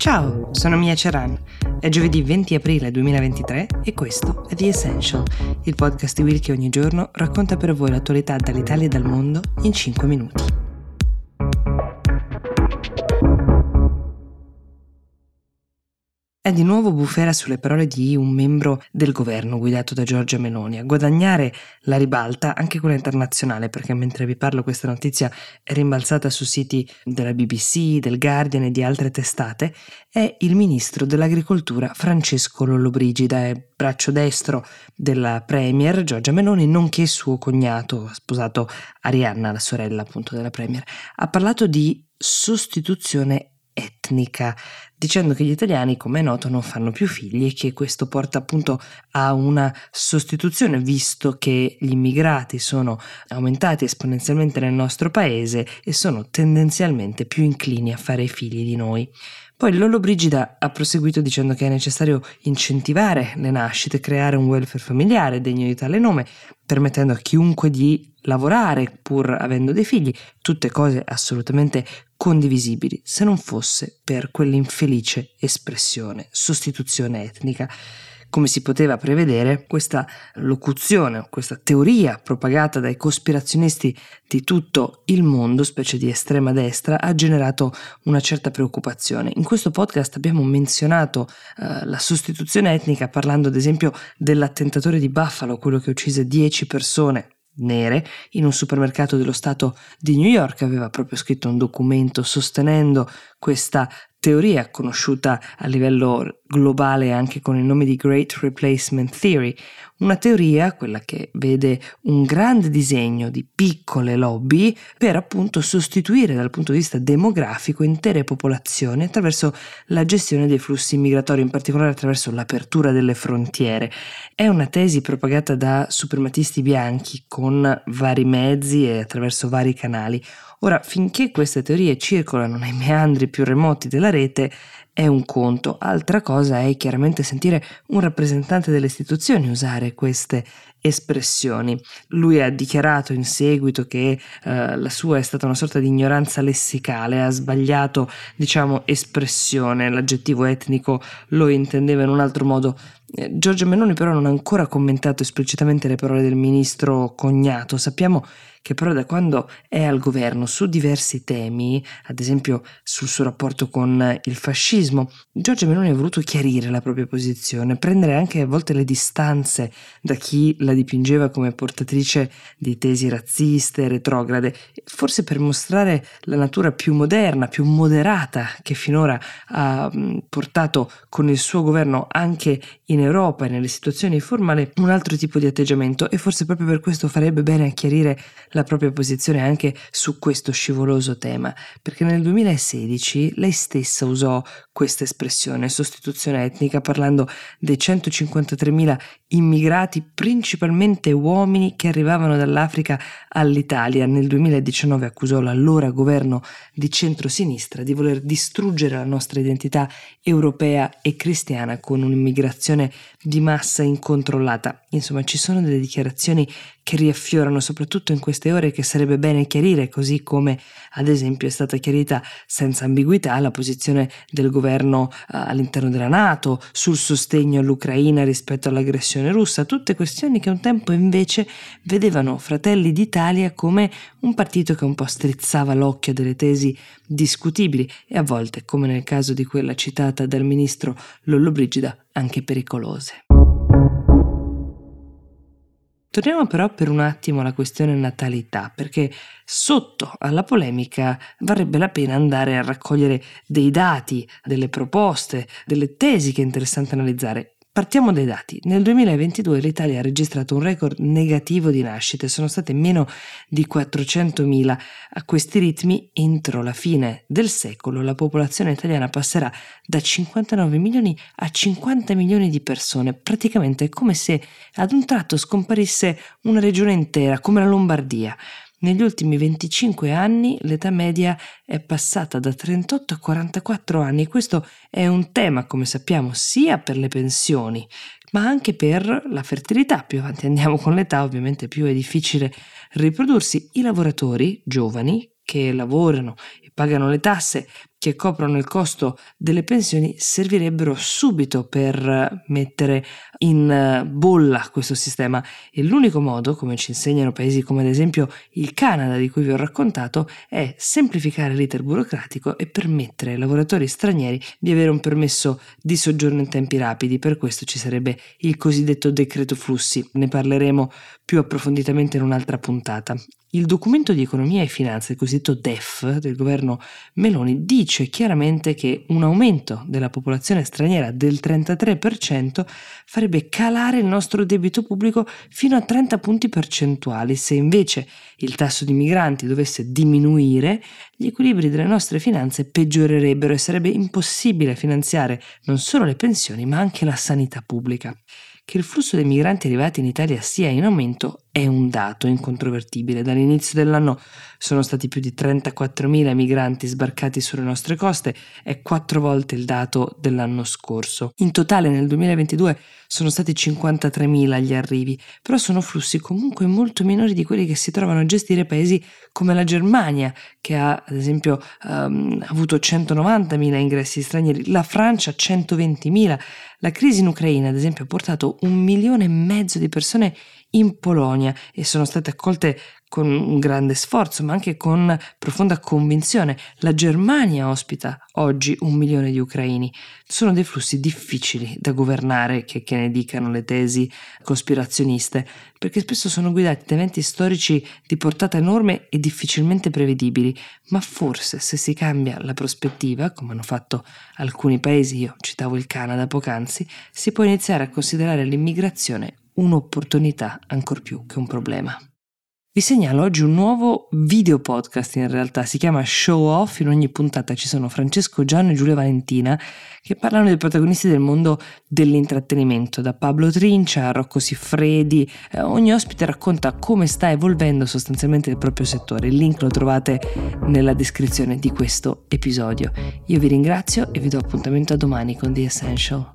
Ciao, sono Mia Ceran. È giovedì 20 aprile 2023 e questo è The Essential, il podcast di Will che ogni giorno racconta per voi l'attualità dall'Italia e dal mondo in 5 minuti. È di nuovo bufera sulle parole di un membro del governo guidato da Giorgia Meloni a guadagnare la ribalta anche quella internazionale perché mentre vi parlo questa notizia è rimbalzata su siti della BBC, del Guardian e di altre testate è il ministro dell'agricoltura Francesco Lollobrigida, è braccio destro della premier Giorgia Meloni nonché suo cognato sposato Arianna, la sorella appunto della premier. Ha parlato di sostituzione etnica, dicendo che gli italiani, come è noto, non fanno più figli e che questo porta appunto a una sostituzione, visto che gli immigrati sono aumentati esponenzialmente nel nostro paese e sono tendenzialmente più inclini a fare figli di noi. Poi Lollo Brigida ha proseguito dicendo che è necessario incentivare le nascite, creare un welfare familiare degno di tale nome, permettendo a chiunque di lavorare pur avendo dei figli, tutte cose assolutamente condivisibili, se non fosse per quell'infelice espressione sostituzione etnica. Come si poteva prevedere, questa locuzione, questa teoria propagata dai cospirazionisti di tutto il mondo, specie di estrema destra, ha generato una certa preoccupazione. In questo podcast abbiamo menzionato uh, la sostituzione etnica parlando ad esempio dell'attentatore di Buffalo, quello che uccise 10 persone nere in un supermercato dello Stato di New York aveva proprio scritto un documento sostenendo questa teoria conosciuta a livello globale anche con il nome di Great Replacement Theory, una teoria, quella che vede un grande disegno di piccole lobby per appunto sostituire dal punto di vista demografico intere popolazioni attraverso la gestione dei flussi migratori, in particolare attraverso l'apertura delle frontiere. È una tesi propagata da suprematisti bianchi con vari mezzi e attraverso vari canali. Ora, finché queste teorie circolano nei meandri più remoti della rete, è un conto, altra cosa è chiaramente sentire un rappresentante delle istituzioni usare queste espressioni. Lui ha dichiarato in seguito che eh, la sua è stata una sorta di ignoranza lessicale, ha sbagliato, diciamo, espressione, l'aggettivo etnico lo intendeva in un altro modo. Eh, Giorgio Meloni però non ha ancora commentato esplicitamente le parole del ministro cognato. Sappiamo che però da quando è al governo su diversi temi, ad esempio sul suo rapporto con il fascismo, Giorgia Meloni ha voluto chiarire la propria posizione, prendere anche a volte le distanze da chi la dipingeva come portatrice di tesi razziste, retrograde, forse per mostrare la natura più moderna, più moderata che finora ha portato con il suo governo anche in Europa e nelle situazioni formali un altro tipo di atteggiamento e forse proprio per questo farebbe bene a chiarire la propria posizione anche su questo scivoloso tema, perché nel 2016 lei stessa usò questa espressione, sostituzione etnica, parlando dei 153.000 immigrati, principalmente uomini che arrivavano dall'Africa all'Italia. Nel 2019 accusò l'allora governo di centrosinistra di voler distruggere la nostra identità europea e cristiana con un'immigrazione di massa incontrollata. Insomma, ci sono delle dichiarazioni che riaffiorano soprattutto in queste ore che sarebbe bene chiarire, così come ad esempio è stata chiarita senza ambiguità la posizione del governo uh, all'interno della Nato sul sostegno all'Ucraina rispetto all'aggressione russa, tutte questioni che un tempo invece vedevano Fratelli d'Italia come un partito che un po' strizzava l'occhio delle tesi discutibili e a volte, come nel caso di quella citata dal ministro Lollobrigida, anche pericolose. Torniamo però per un attimo alla questione natalità, perché sotto alla polemica varrebbe la pena andare a raccogliere dei dati, delle proposte, delle tesi che è interessante analizzare. Partiamo dai dati. Nel 2022 l'Italia ha registrato un record negativo di nascite, sono state meno di 400.000. A questi ritmi, entro la fine del secolo, la popolazione italiana passerà da 59 milioni a 50 milioni di persone. Praticamente come se ad un tratto scomparisse una regione intera, come la Lombardia. Negli ultimi 25 anni l'età media è passata da 38 a 44 anni questo è un tema, come sappiamo, sia per le pensioni, ma anche per la fertilità. Più avanti andiamo con l'età, ovviamente più è difficile riprodursi. I lavoratori giovani che lavorano e pagano le tasse che coprono il costo delle pensioni servirebbero subito per mettere in bolla questo sistema e l'unico modo, come ci insegnano paesi come ad esempio il Canada di cui vi ho raccontato, è semplificare l'iter burocratico e permettere ai lavoratori stranieri di avere un permesso di soggiorno in tempi rapidi. Per questo ci sarebbe il cosiddetto decreto flussi. Ne parleremo più approfonditamente in un'altra puntata. Il documento di economia e finanza, il cosiddetto DEF del governo Meloni, dice chiaramente che un aumento della popolazione straniera del 33% farebbe calare il nostro debito pubblico fino a 30 punti percentuali. Se invece il tasso di migranti dovesse diminuire, gli equilibri delle nostre finanze peggiorerebbero e sarebbe impossibile finanziare non solo le pensioni ma anche la sanità pubblica. Che il flusso dei migranti arrivati in Italia sia in aumento è un dato incontrovertibile. Dall'inizio dell'anno sono stati più di 34.000 migranti sbarcati sulle nostre coste, è quattro volte il dato dell'anno scorso. In totale nel 2022 sono stati 53.000 gli arrivi, però sono flussi comunque molto minori di quelli che si trovano a gestire paesi come la Germania, che ha ad esempio um, avuto 190.000 ingressi stranieri, la Francia 120.000. La crisi in Ucraina, ad esempio, ha portato un milione e mezzo di persone in Polonia e sono state accolte con un grande sforzo, ma anche con profonda convinzione. La Germania ospita oggi un milione di ucraini. Sono dei flussi difficili da governare, che, che ne dicano le tesi cospirazioniste, perché spesso sono guidati da eventi storici di portata enorme e difficilmente prevedibili. Ma forse se si cambia la prospettiva, come hanno fatto alcuni paesi, io citavo il Canada poc'anzi, si può iniziare a considerare l'immigrazione un'opportunità ancor più che un problema. Vi segnalo oggi un nuovo video podcast in realtà, si chiama Show Off, in ogni puntata ci sono Francesco Gianno e Giulia Valentina che parlano dei protagonisti del mondo dell'intrattenimento, da Pablo Trincia a Rocco Siffredi, eh, ogni ospite racconta come sta evolvendo sostanzialmente il proprio settore, il link lo trovate nella descrizione di questo episodio. Io vi ringrazio e vi do appuntamento a domani con The Essential.